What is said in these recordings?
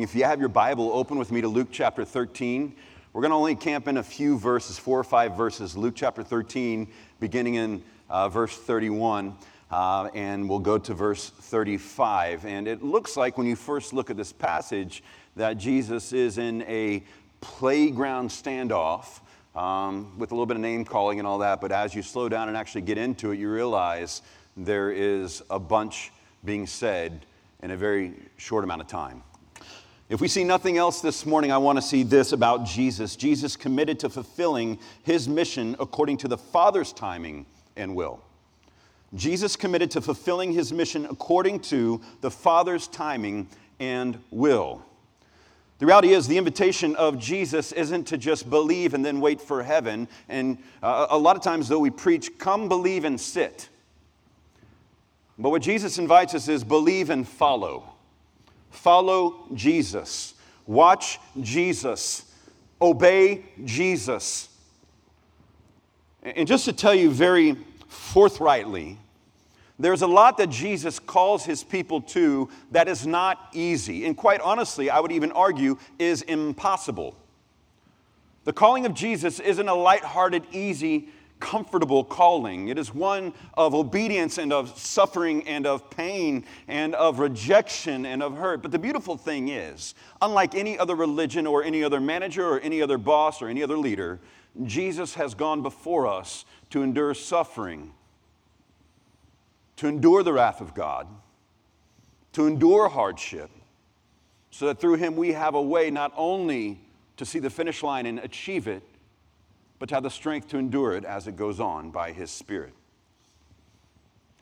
If you have your Bible, open with me to Luke chapter 13. We're going to only camp in a few verses, four or five verses. Luke chapter 13, beginning in uh, verse 31, uh, and we'll go to verse 35. And it looks like when you first look at this passage that Jesus is in a playground standoff um, with a little bit of name calling and all that. But as you slow down and actually get into it, you realize there is a bunch being said in a very short amount of time. If we see nothing else this morning, I want to see this about Jesus. Jesus committed to fulfilling his mission according to the Father's timing and will. Jesus committed to fulfilling his mission according to the Father's timing and will. The reality is, the invitation of Jesus isn't to just believe and then wait for heaven. And uh, a lot of times, though, we preach, come believe and sit. But what Jesus invites us is believe and follow. Follow Jesus. Watch Jesus. Obey Jesus. And just to tell you very forthrightly, there's a lot that Jesus calls his people to that is not easy. And quite honestly, I would even argue, is impossible. The calling of Jesus isn't a light-hearted, easy comfortable calling. It is one of obedience and of suffering and of pain and of rejection and of hurt. But the beautiful thing is, unlike any other religion or any other manager or any other boss or any other leader, Jesus has gone before us to endure suffering, to endure the wrath of God, to endure hardship, so that through him we have a way not only to see the finish line and achieve it, but to have the strength to endure it as it goes on by His Spirit.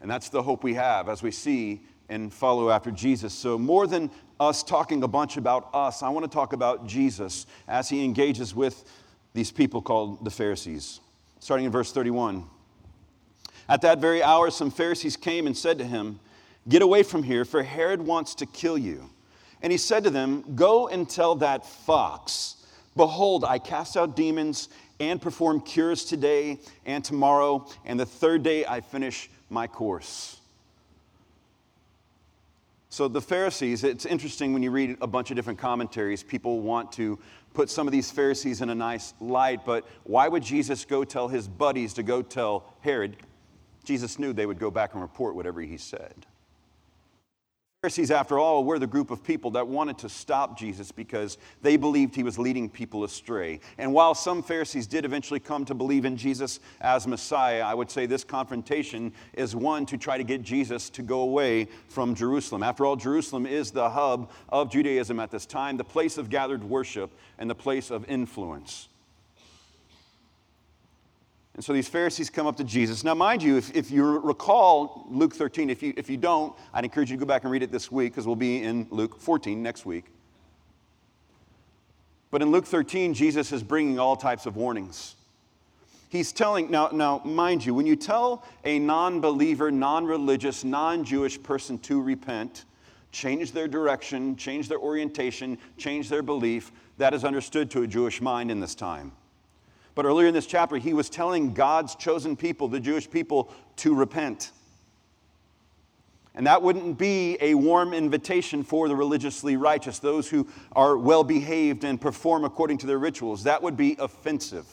And that's the hope we have as we see and follow after Jesus. So, more than us talking a bunch about us, I want to talk about Jesus as he engages with these people called the Pharisees. Starting in verse 31. At that very hour, some Pharisees came and said to him, Get away from here, for Herod wants to kill you. And he said to them, Go and tell that fox, Behold, I cast out demons and perform cures today and tomorrow, and the third day I finish my course. So, the Pharisees, it's interesting when you read a bunch of different commentaries, people want to put some of these Pharisees in a nice light, but why would Jesus go tell his buddies to go tell Herod? Jesus knew they would go back and report whatever he said. Pharisees, after all, were the group of people that wanted to stop Jesus because they believed he was leading people astray. And while some Pharisees did eventually come to believe in Jesus as Messiah, I would say this confrontation is one to try to get Jesus to go away from Jerusalem. After all, Jerusalem is the hub of Judaism at this time, the place of gathered worship, and the place of influence. And so these Pharisees come up to Jesus. Now, mind you, if, if you recall Luke 13, if you, if you don't, I'd encourage you to go back and read it this week because we'll be in Luke 14 next week. But in Luke 13, Jesus is bringing all types of warnings. He's telling, now, now mind you, when you tell a non believer, non religious, non Jewish person to repent, change their direction, change their orientation, change their belief, that is understood to a Jewish mind in this time. But earlier in this chapter, he was telling God's chosen people, the Jewish people, to repent. And that wouldn't be a warm invitation for the religiously righteous, those who are well behaved and perform according to their rituals. That would be offensive.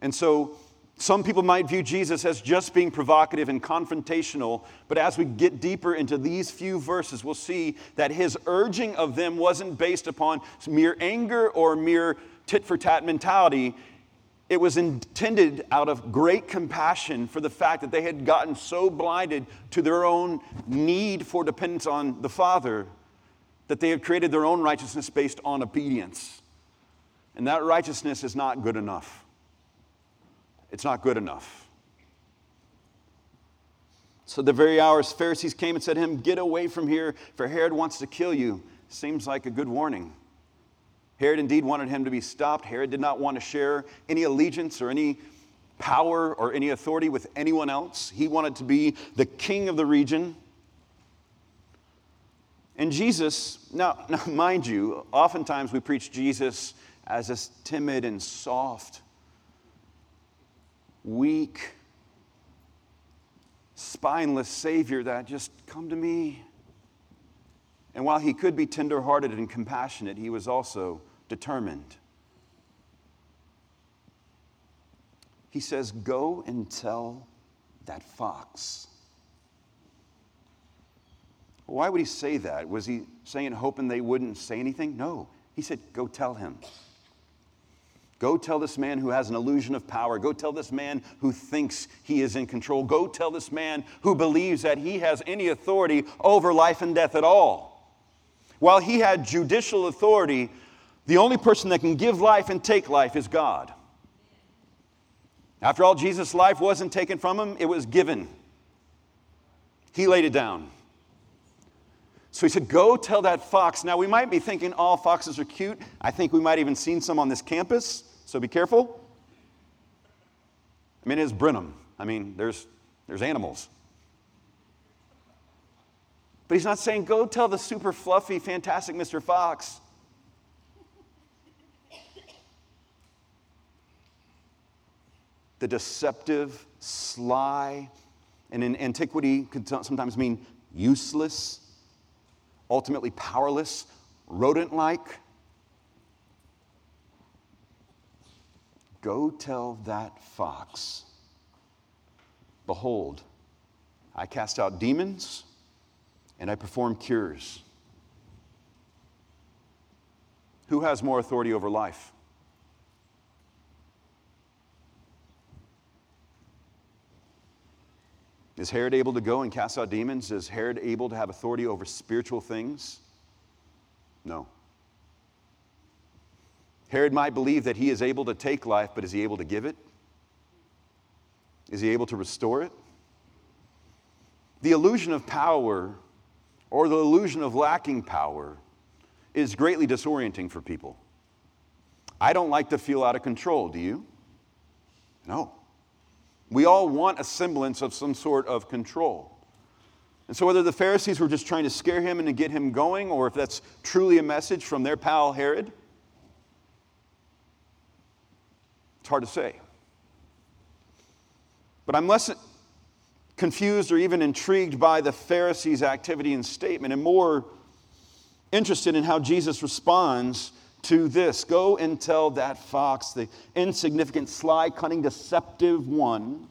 And so some people might view Jesus as just being provocative and confrontational, but as we get deeper into these few verses, we'll see that his urging of them wasn't based upon mere anger or mere tit for tat mentality, it was intended out of great compassion for the fact that they had gotten so blinded to their own need for dependence on the Father that they had created their own righteousness based on obedience. And that righteousness is not good enough. It's not good enough. So, the very hours Pharisees came and said to him, Get away from here, for Herod wants to kill you. Seems like a good warning. Herod indeed wanted him to be stopped. Herod did not want to share any allegiance or any power or any authority with anyone else. He wanted to be the king of the region. And Jesus, now, now mind you, oftentimes we preach Jesus as this timid and soft, weak, spineless Savior that just come to me And while he could be tenderhearted and compassionate, he was also determined. He says, Go and tell that fox. Why would he say that? Was he saying, hoping they wouldn't say anything? No. He said, Go tell him. Go tell this man who has an illusion of power. Go tell this man who thinks he is in control. Go tell this man who believes that he has any authority over life and death at all. While he had judicial authority, the only person that can give life and take life is God. After all, Jesus' life wasn't taken from him, it was given. He laid it down. So he said, Go tell that fox. Now, we might be thinking all foxes are cute. I think we might even seen some on this campus, so be careful. I mean, it's Brenham. I mean, there's, there's animals. But he's not saying, Go tell the super fluffy, fantastic Mr. Fox. The deceptive, sly, and in antiquity could sometimes mean useless ultimately powerless, rodent like. Go tell that fox, Behold, I cast out demons and I perform cures. Who has more authority over life? Is Herod able to go and cast out demons? Is Herod able to have authority over spiritual things? No. Herod might believe that he is able to take life, but is he able to give it? Is he able to restore it? The illusion of power or the illusion of lacking power is greatly disorienting for people. I don't like to feel out of control, do you? No. We all want a semblance of some sort of control. And so, whether the Pharisees were just trying to scare him and to get him going, or if that's truly a message from their pal Herod, it's hard to say. But I'm less confused or even intrigued by the Pharisees' activity and statement, and more interested in how Jesus responds to this Go and tell that fox, the insignificant, sly, cunning, deceptive one,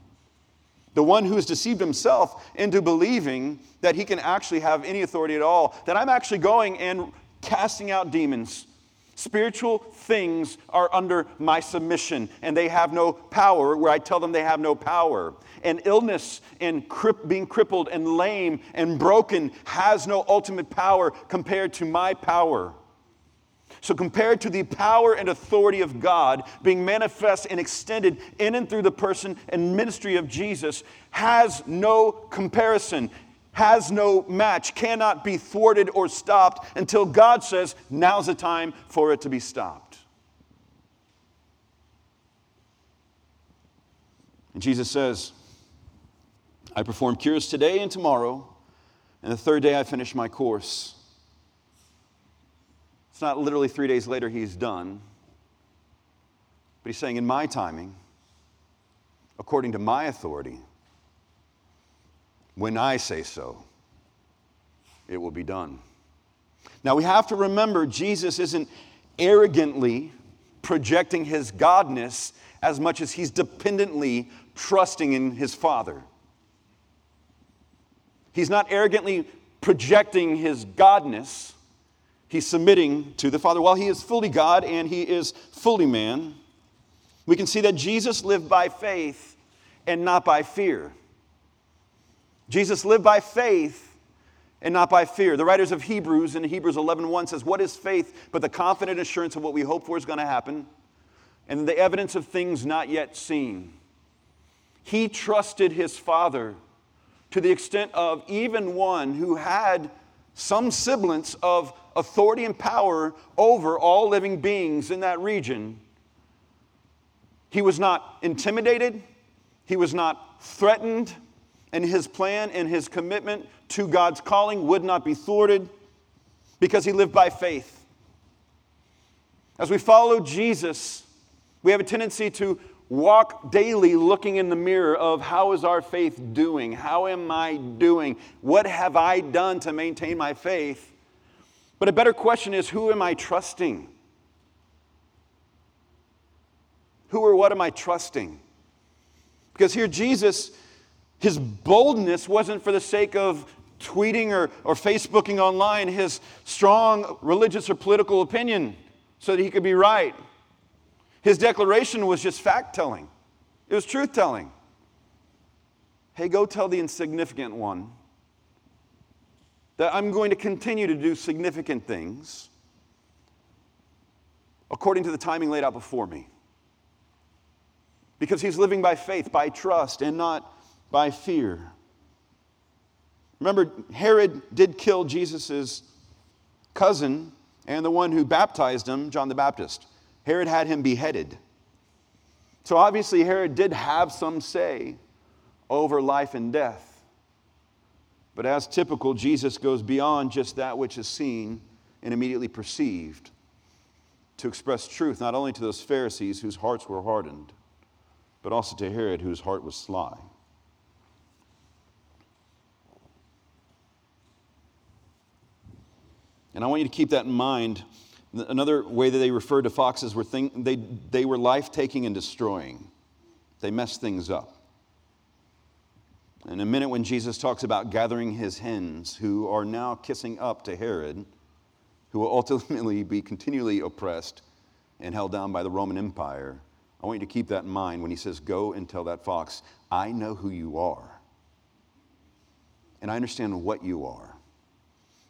the one who has deceived himself into believing that he can actually have any authority at all, that I'm actually going and casting out demons. Spiritual things are under my submission and they have no power where I tell them they have no power. And illness and being crippled and lame and broken has no ultimate power compared to my power. So, compared to the power and authority of God being manifest and extended in and through the person and ministry of Jesus, has no comparison, has no match, cannot be thwarted or stopped until God says, now's the time for it to be stopped. And Jesus says, I perform cures today and tomorrow, and the third day I finish my course. It's not literally three days later he's done, but he's saying, in my timing, according to my authority, when I say so, it will be done. Now we have to remember Jesus isn't arrogantly projecting his godness as much as he's dependently trusting in his Father. He's not arrogantly projecting his godness He's submitting to the Father. While he is fully God and he is fully man, we can see that Jesus lived by faith and not by fear. Jesus lived by faith and not by fear. The writers of Hebrews in Hebrews 11:1 says, "What is faith but the confident assurance of what we hope for is going to happen and the evidence of things not yet seen?" He trusted his Father to the extent of even one who had some semblance of authority and power over all living beings in that region. He was not intimidated, he was not threatened, and his plan and his commitment to God's calling would not be thwarted because he lived by faith. As we follow Jesus, we have a tendency to walk daily looking in the mirror of how is our faith doing? How am I doing? What have I done to maintain my faith? But a better question is who am I trusting? Who or what am I trusting? Because here, Jesus, his boldness wasn't for the sake of tweeting or, or Facebooking online his strong religious or political opinion so that he could be right. His declaration was just fact telling, it was truth telling. Hey, go tell the insignificant one that I'm going to continue to do significant things according to the timing laid out before me. Because he's living by faith, by trust, and not by fear. Remember, Herod did kill Jesus' cousin and the one who baptized him, John the Baptist. Herod had him beheaded. So obviously, Herod did have some say over life and death. But as typical, Jesus goes beyond just that which is seen and immediately perceived to express truth not only to those Pharisees whose hearts were hardened, but also to Herod whose heart was sly. And I want you to keep that in mind. Another way that they referred to foxes were thing, they, they were life taking and destroying. They messed things up. In a minute, when Jesus talks about gathering his hens, who are now kissing up to Herod, who will ultimately be continually oppressed and held down by the Roman Empire, I want you to keep that in mind when he says, Go and tell that fox, I know who you are. And I understand what you are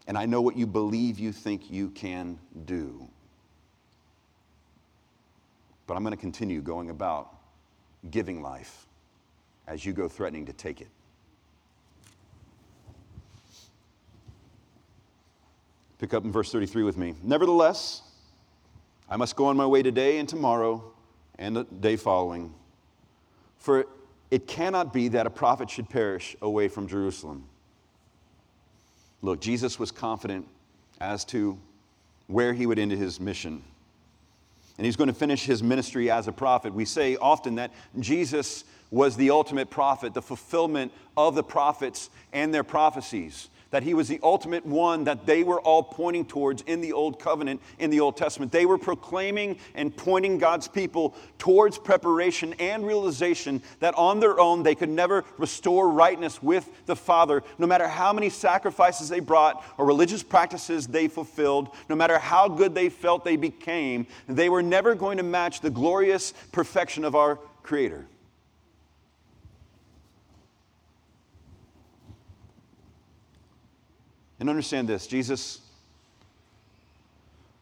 and I know what you believe you think you can do. But I'm going to continue going about giving life as you go threatening to take it. Pick up in verse 33 with me. Nevertheless, I must go on my way today and tomorrow and the day following. For it cannot be that a prophet should perish away from Jerusalem. Look, Jesus was confident as to where he would end his mission. And he's going to finish his ministry as a prophet. We say often that Jesus was the ultimate prophet, the fulfillment of the prophets and their prophecies that he was the ultimate one that they were all pointing towards in the Old Covenant, in the Old Testament. They were proclaiming and pointing God's people towards preparation and realization that on their own they could never restore rightness with the Father, no matter how many sacrifices they brought or religious practices they fulfilled, no matter how good they felt they became, they were never going to match the glorious perfection of our Creator. And understand this Jesus,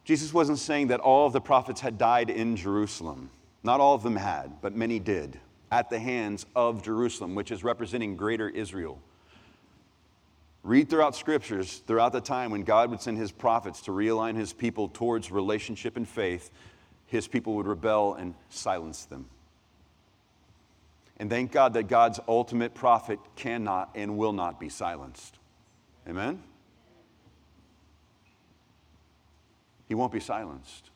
Jesus wasn't saying that all of the prophets had died in Jerusalem. Not all of them had, but many did at the hands of Jerusalem, which is representing greater Israel. Read throughout scriptures throughout the time when God would send his prophets to realign his people towards relationship and faith, his people would rebel and silence them. And thank God that God's ultimate prophet cannot and will not be silenced. Amen? He won't be silenced,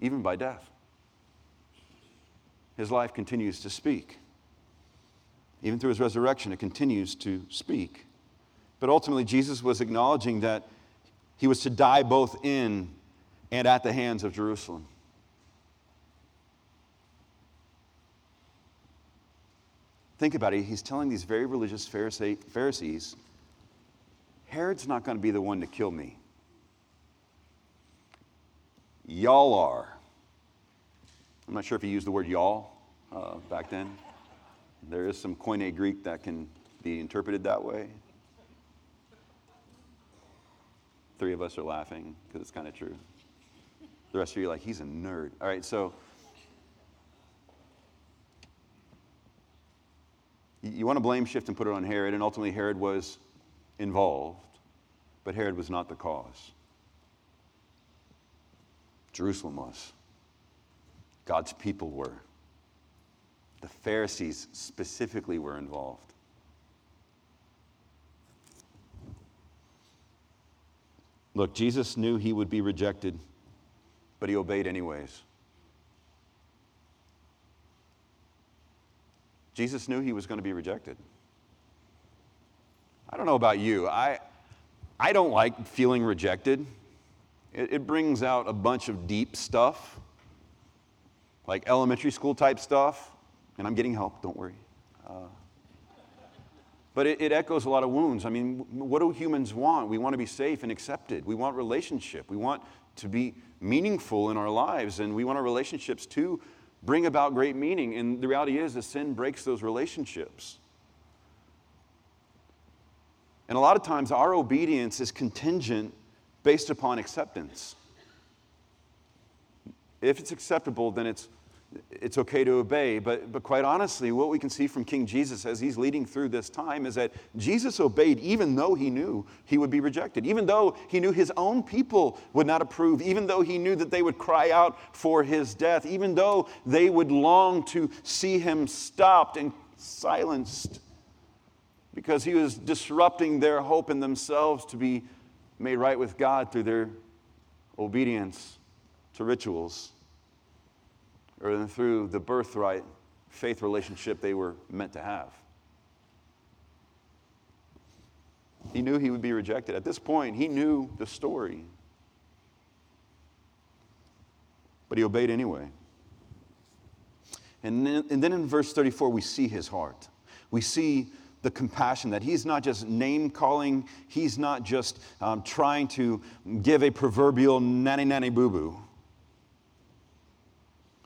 even by death. His life continues to speak. Even through his resurrection, it continues to speak. But ultimately, Jesus was acknowledging that he was to die both in and at the hands of Jerusalem. Think about it. He's telling these very religious Pharisees Herod's not going to be the one to kill me. Y'all are. I'm not sure if he used the word y'all uh, back then. There is some Koine Greek that can be interpreted that way. Three of us are laughing because it's kind of true. The rest of you are like, he's a nerd. All right, so you want to blame shift and put it on Herod, and ultimately Herod was involved, but Herod was not the cause. Jerusalem was. God's people were. The Pharisees specifically were involved. Look, Jesus knew he would be rejected, but he obeyed anyways. Jesus knew he was going to be rejected. I don't know about you. I, I don't like feeling rejected. It, it brings out a bunch of deep stuff, like elementary school type stuff. And I'm getting help, don't worry. Uh, but it, it, echoes a lot of wounds. I mean, what do humans want? We want to be safe and accepted. We want relationship. We want to be meaningful in our lives, and we want our relationships to bring about great meaning. And the reality is, that sin breaks those relationships. And a lot of times, our obedience is contingent based upon acceptance. If it's acceptable, then it's, it's okay to obey. But, but quite honestly, what we can see from King Jesus as he's leading through this time is that Jesus obeyed even though he knew he would be rejected, even though he knew his own people would not approve, even though he knew that they would cry out for his death, even though they would long to see him stopped and silenced because he was disrupting their hope in themselves to be made right with God through their obedience to rituals or through the birthright faith relationship they were meant to have. He knew he would be rejected. At this point, he knew the story. But he obeyed anyway. And then, and then in verse 34, we see his heart. We see the compassion that he's not just name calling, he's not just um, trying to give a proverbial nanny nanny boo boo.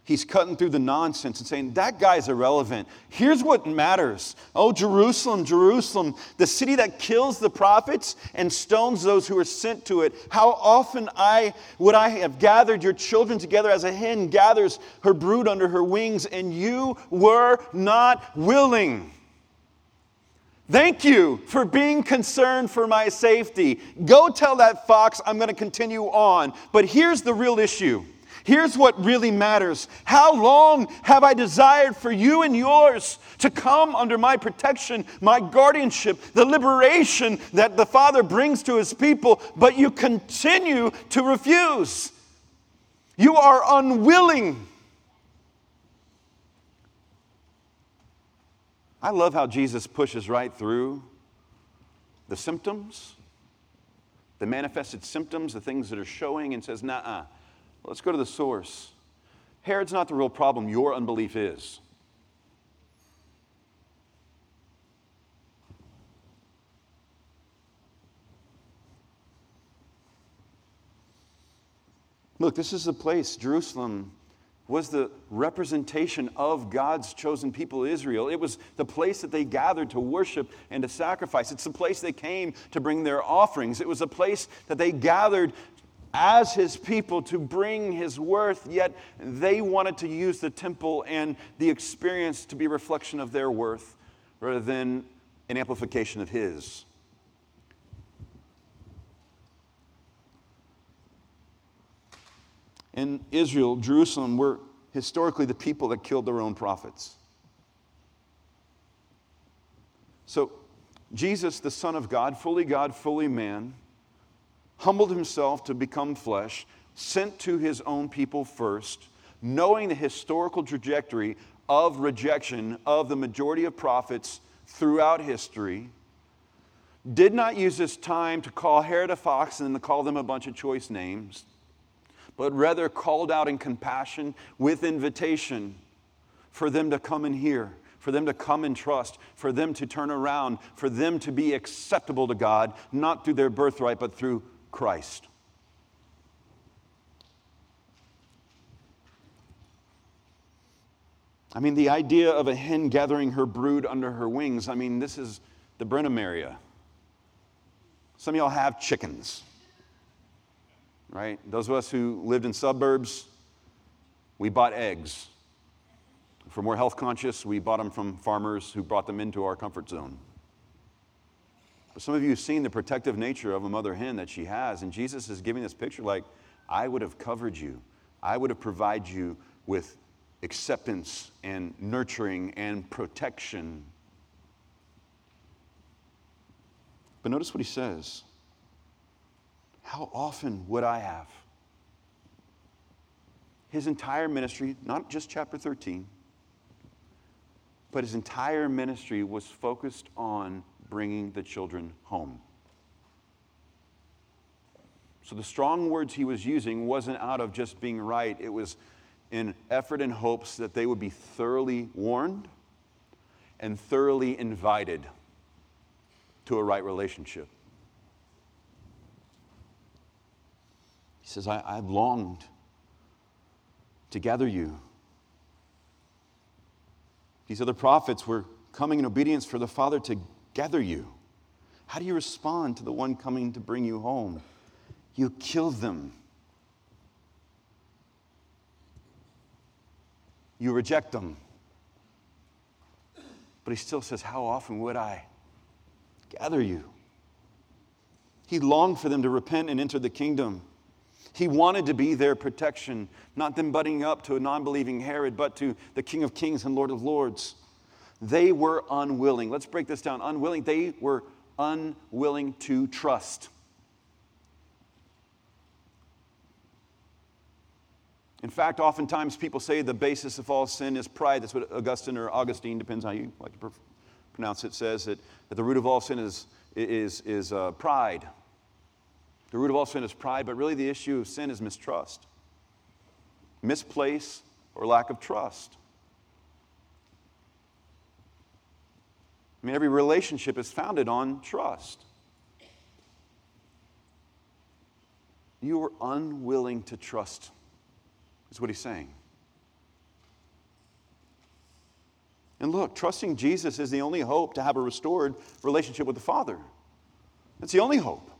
He's cutting through the nonsense and saying, That guy's irrelevant. Here's what matters. Oh, Jerusalem, Jerusalem, the city that kills the prophets and stones those who are sent to it. How often I would I have gathered your children together as a hen gathers her brood under her wings, and you were not willing. Thank you for being concerned for my safety. Go tell that fox I'm going to continue on. But here's the real issue. Here's what really matters. How long have I desired for you and yours to come under my protection, my guardianship, the liberation that the Father brings to his people, but you continue to refuse? You are unwilling. I love how Jesus pushes right through the symptoms, the manifested symptoms, the things that are showing, and says, nah, uh, let's go to the source. Herod's not the real problem, your unbelief is. Look, this is the place, Jerusalem, was the representation of God's chosen people, Israel. It was the place that they gathered to worship and to sacrifice. It's the place they came to bring their offerings. It was a place that they gathered as his people to bring his worth, yet they wanted to use the temple and the experience to be a reflection of their worth rather than an amplification of his. In Israel, Jerusalem, were historically the people that killed their own prophets. So, Jesus, the Son of God, fully God, fully man, humbled himself to become flesh, sent to his own people first, knowing the historical trajectory of rejection of the majority of prophets throughout history, did not use this time to call Herod a fox and to call them a bunch of choice names but rather called out in compassion with invitation for them to come and hear, for them to come and trust, for them to turn around, for them to be acceptable to God, not through their birthright, but through Christ. I mean, the idea of a hen gathering her brood under her wings, I mean, this is the Brenham area. Some of y'all have chickens right? Those of us who lived in suburbs, we bought eggs. For more health conscious, we bought them from farmers who brought them into our comfort zone. But some of you have seen the protective nature of a mother hen that she has, and Jesus is giving this picture like, I would have covered you, I would have provided you with acceptance and nurturing and protection. But notice what he says. How often would I have? His entire ministry, not just chapter 13, but his entire ministry was focused on bringing the children home. So the strong words he was using wasn't out of just being right, it was in effort and hopes that they would be thoroughly warned and thoroughly invited to a right relationship. Says, I, I've longed to gather you. These other prophets were coming in obedience for the Father to gather you. How do you respond to the one coming to bring you home? You kill them. You reject them. But he still says, How often would I gather you? He longed for them to repent and enter the kingdom. He wanted to be their protection, not them butting up to a non believing Herod, but to the King of Kings and Lord of Lords. They were unwilling. Let's break this down. Unwilling. They were unwilling to trust. In fact, oftentimes people say the basis of all sin is pride. That's what Augustine or Augustine, depends on how you like to pronounce it, says that, that the root of all sin is, is, is uh, pride. The root of all sin is pride, but really the issue of sin is mistrust, misplace, or lack of trust. I mean, every relationship is founded on trust. You are unwilling to trust is what he's saying. And look, trusting Jesus is the only hope to have a restored relationship with the Father. That's the only hope.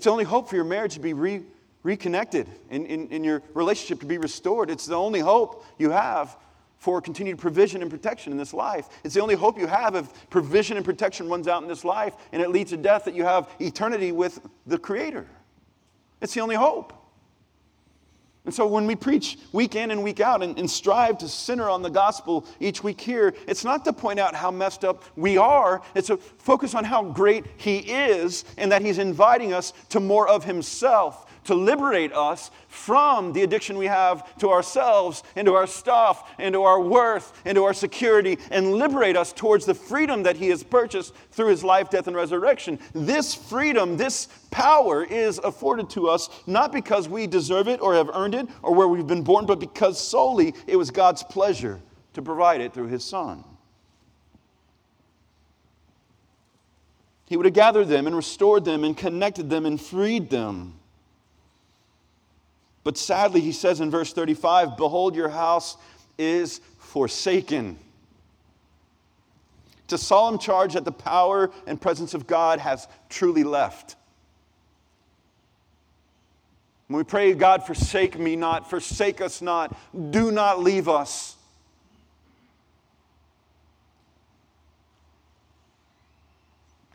It's the only hope for your marriage to be re- reconnected and in, in your relationship to be restored. It's the only hope you have for continued provision and protection in this life. It's the only hope you have if provision and protection runs out in this life and it leads to death that you have eternity with the Creator. It's the only hope. And so when we preach week in and week out and, and, strive to center on the gospel each week here, it's not to point out how messed up we are, it's to focus on how great He is and that He's inviting us to more of Himself to liberate us from the addiction we have to ourselves and to our stuff and to our worth and to our security and liberate us towards the freedom that He has purchased through His life, death, and resurrection. This freedom, this power is afforded to us not because we deserve it or have earned it or where we've been born, but because solely it was God's pleasure to provide it through His Son. He would have gathered them and restored them and connected them and freed them. But sadly, he says in verse 35 Behold, your house is forsaken. It's a solemn charge that the power and presence of God has truly left. When we pray, God, forsake me not, forsake us not, do not leave us.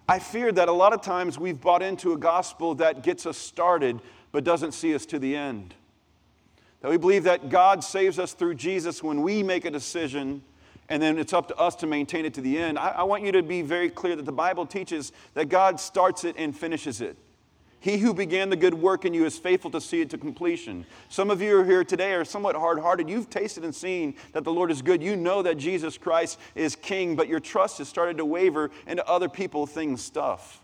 I fear that a lot of times we've bought into a gospel that gets us started, but doesn't see us to the end. That we believe that God saves us through Jesus when we make a decision, and then it's up to us to maintain it to the end. I, I want you to be very clear that the Bible teaches that God starts it and finishes it. He who began the good work in you is faithful to see it to completion. Some of you are here today are somewhat hard hearted. You've tasted and seen that the Lord is good. You know that Jesus Christ is king, but your trust has started to waver into other people, things, stuff.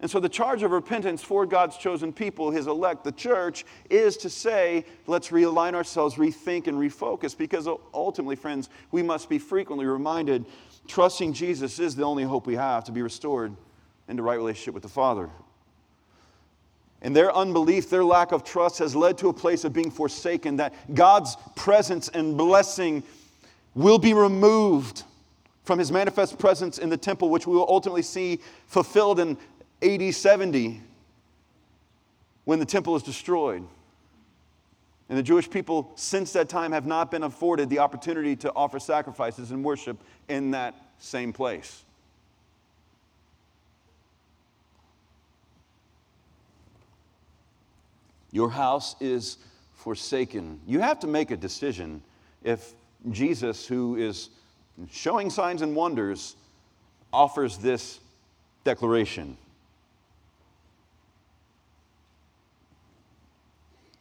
And so, the charge of repentance for God's chosen people, his elect, the church, is to say, let's realign ourselves, rethink, and refocus. Because ultimately, friends, we must be frequently reminded trusting Jesus is the only hope we have to be restored into right relationship with the Father. And their unbelief, their lack of trust has led to a place of being forsaken, that God's presence and blessing will be removed from his manifest presence in the temple, which we will ultimately see fulfilled in AD 70 when the temple is destroyed. And the Jewish people, since that time, have not been afforded the opportunity to offer sacrifices and worship in that same place. Your house is forsaken. You have to make a decision if Jesus, who is showing signs and wonders, offers this declaration.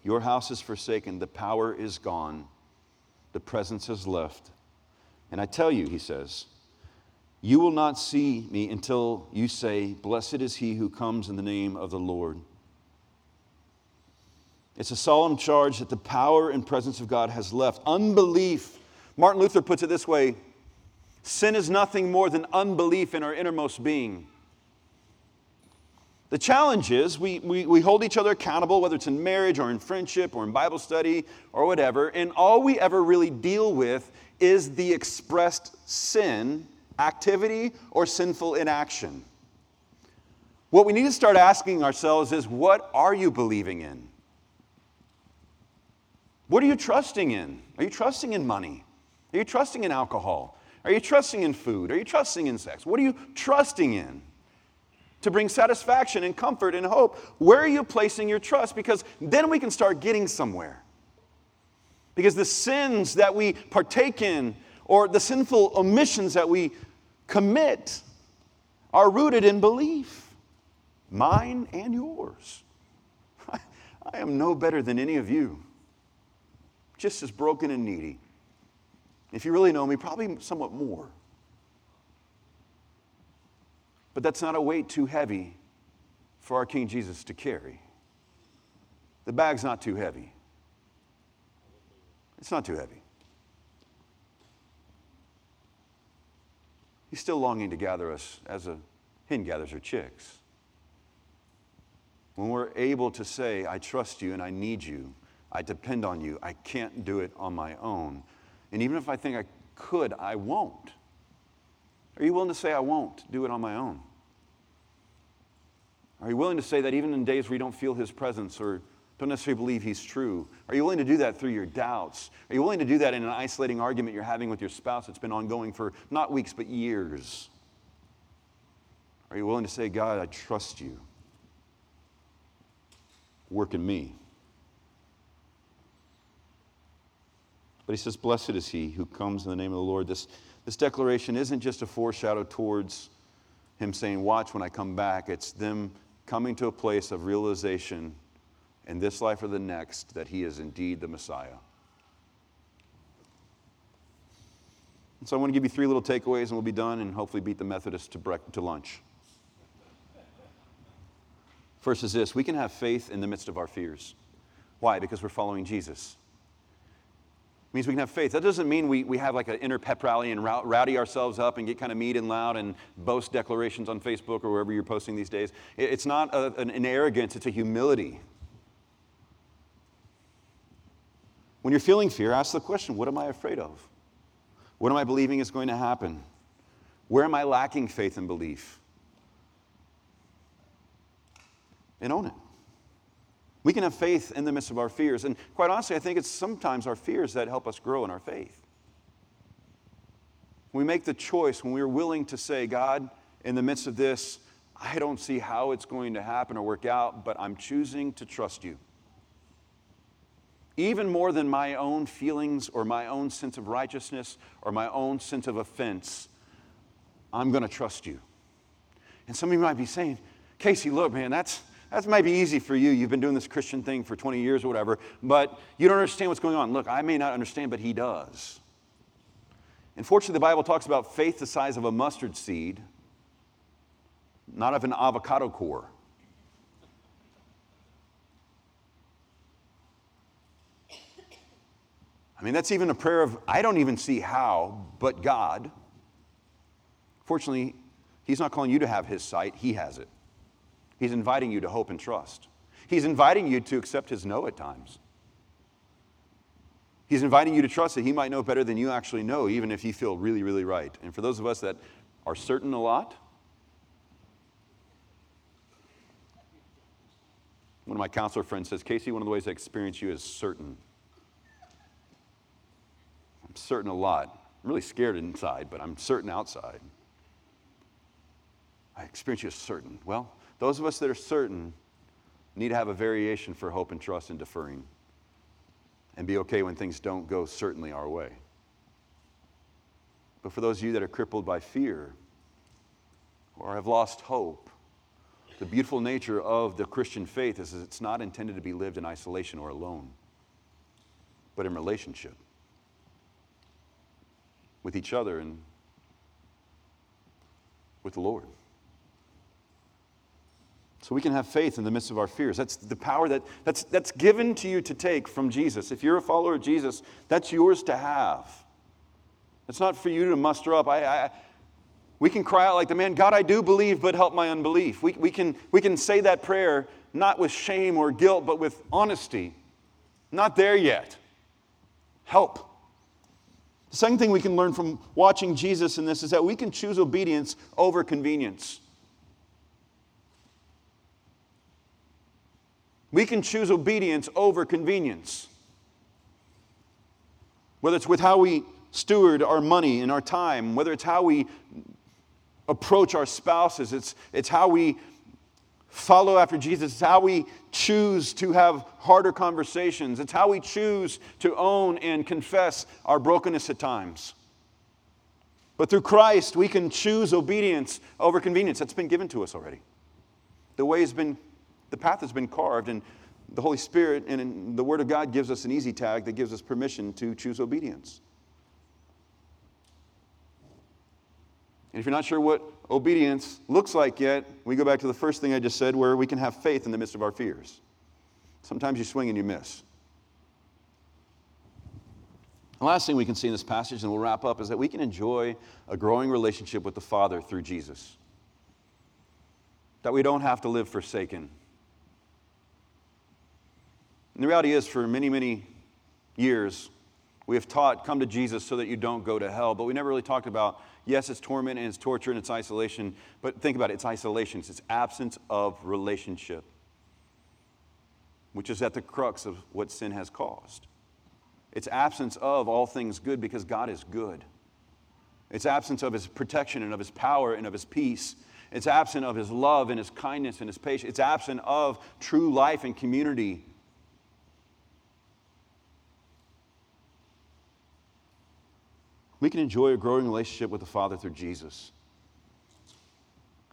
Your house is forsaken, the power is gone, the presence has left. And I tell you, he says, You will not see me until you say, Blessed is he who comes in the name of the Lord. It's a solemn charge that the power and presence of God has left. Unbelief. Martin Luther puts it this way sin is nothing more than unbelief in our innermost being. The challenge is we, we, we hold each other accountable, whether it's in marriage or in friendship or in Bible study or whatever, and all we ever really deal with is the expressed sin, activity, or sinful inaction. What we need to start asking ourselves is what are you believing in? What are you trusting in? Are you trusting in money? Are you trusting in alcohol? Are you trusting in food? Are you trusting in sex? What are you trusting in? To bring satisfaction and comfort and hope. Where are you placing your trust? Because then we can start getting somewhere. Because the sins that we partake in or the sinful omissions that we commit are rooted in belief, mine and yours. I am no better than any of you just as broken and needy. If you really know me, probably somewhat more. But that's not a weight too heavy for our King Jesus to carry. The bag's not too heavy. It's not too heavy. He's still longing to gather us as a hen gathers her chicks. When we're able to say, I trust you and I need you, I depend on you. I can't do it on my own. And even if I think I could, I won't. Are you willing to say, I won't do it on my own? Are you willing to say that even in days where you don't feel his presence or don't necessarily believe he's true? Are you willing to do that through your doubts? Are you willing to do that in an isolating argument you're having with your spouse that's been ongoing for not weeks, but years? Are you willing to say, God, I trust you? Work in me. But he says, Blessed is he who comes in the name of the Lord. This, this declaration isn't just a foreshadow towards him saying, Watch when I come back. It's them coming to a place of realization in this life or the next that he is indeed the Messiah. And so I want to give you three little takeaways and we'll be done and hopefully beat the Methodists to, brec- to lunch. First is this we can have faith in the midst of our fears. Why? Because we're following Jesus means we can have faith. That doesn't mean we, we have like an inner pep rally and rowdy ourselves up and get kind of mean and loud and boast declarations on Facebook or wherever you're posting these days. It's not a, an, an arrogance, it's a humility. When you're feeling fear, ask the question what am I afraid of? What am I believing is going to happen? Where am I lacking faith and belief? And own it. We can have faith in the midst of our fears. And quite honestly, I think it's sometimes our fears that help us grow in our faith. We make the choice when we're willing to say, God, in the midst of this, I don't see how it's going to happen or work out, but I'm choosing to trust you. Even more than my own feelings or my own sense of righteousness or my own sense of offense, I'm going to trust you. And some of you might be saying, Casey, look, man, that's, that maybe easy for you. You've been doing this Christian thing for 20 years or whatever, but you don't understand what's going on. Look, I may not understand, but he does. Unfortunately, the Bible talks about faith the size of a mustard seed, not of an avocado core. I mean, that's even a prayer of, I don't even see how, but God. Fortunately, He's not calling you to have His sight, He has it. He's inviting you to hope and trust. He's inviting you to accept his no at times. He's inviting you to trust that he might know better than you actually know, even if you feel really, really right. And for those of us that are certain a lot, one of my counselor friends says, Casey, one of the ways I experience you is certain. I'm certain a lot. I'm really scared inside, but I'm certain outside. I experience you as certain. Well, those of us that are certain need to have a variation for hope and trust and deferring and be okay when things don't go certainly our way. But for those of you that are crippled by fear or have lost hope, the beautiful nature of the Christian faith is that it's not intended to be lived in isolation or alone, but in relationship with each other and with the Lord. So we can have faith in the midst of our fears. That's the power that, that's, that's given to you to take from Jesus. If you're a follower of Jesus, that's yours to have. It's not for you to muster up. I, I, we can cry out like the man, God, I do believe, but help my unbelief. We, we, can, we can say that prayer not with shame or guilt, but with honesty. Not there yet. Help. The second thing we can learn from watching Jesus in this is that we can choose obedience over convenience. We can choose obedience over convenience. Whether it's with how we steward our money and our time, whether it's how we approach our spouses, it's, it's how we follow after Jesus, it's how we choose to have harder conversations, it's how we choose to own and confess our brokenness at times. But through Christ, we can choose obedience over convenience. That's been given to us already. The way has been, the path has been carved, and the Holy Spirit and the Word of God gives us an easy tag that gives us permission to choose obedience. And if you're not sure what obedience looks like yet, we go back to the first thing I just said, where we can have faith in the midst of our fears. Sometimes you swing and you miss. The last thing we can see in this passage, and we'll wrap up, is that we can enjoy a growing relationship with the Father through Jesus. That we don't have to live forsaken. And the reality is, for many, many years, we have taught, come to Jesus so that you don't go to hell, but we never really talked about Yes, it's torment and it's torture and it's isolation, but think about it it's isolation, it's absence of relationship, which is at the crux of what sin has caused. It's absence of all things good because God is good. It's absence of his protection and of his power and of his peace. It's absent of his love and his kindness and his patience. It's absent of true life and community we can enjoy a growing relationship with the Father through Jesus.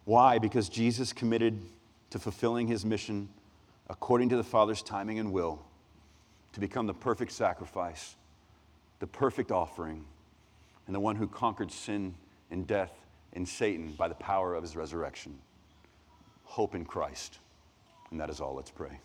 Why? Because Jesus committed to fulfilling his mission according to the Father's timing and will to become the perfect sacrifice, the perfect offering, and the one who conquered sin and death and Satan by the power of his resurrection. Hope in Christ. And that is all. Let's pray.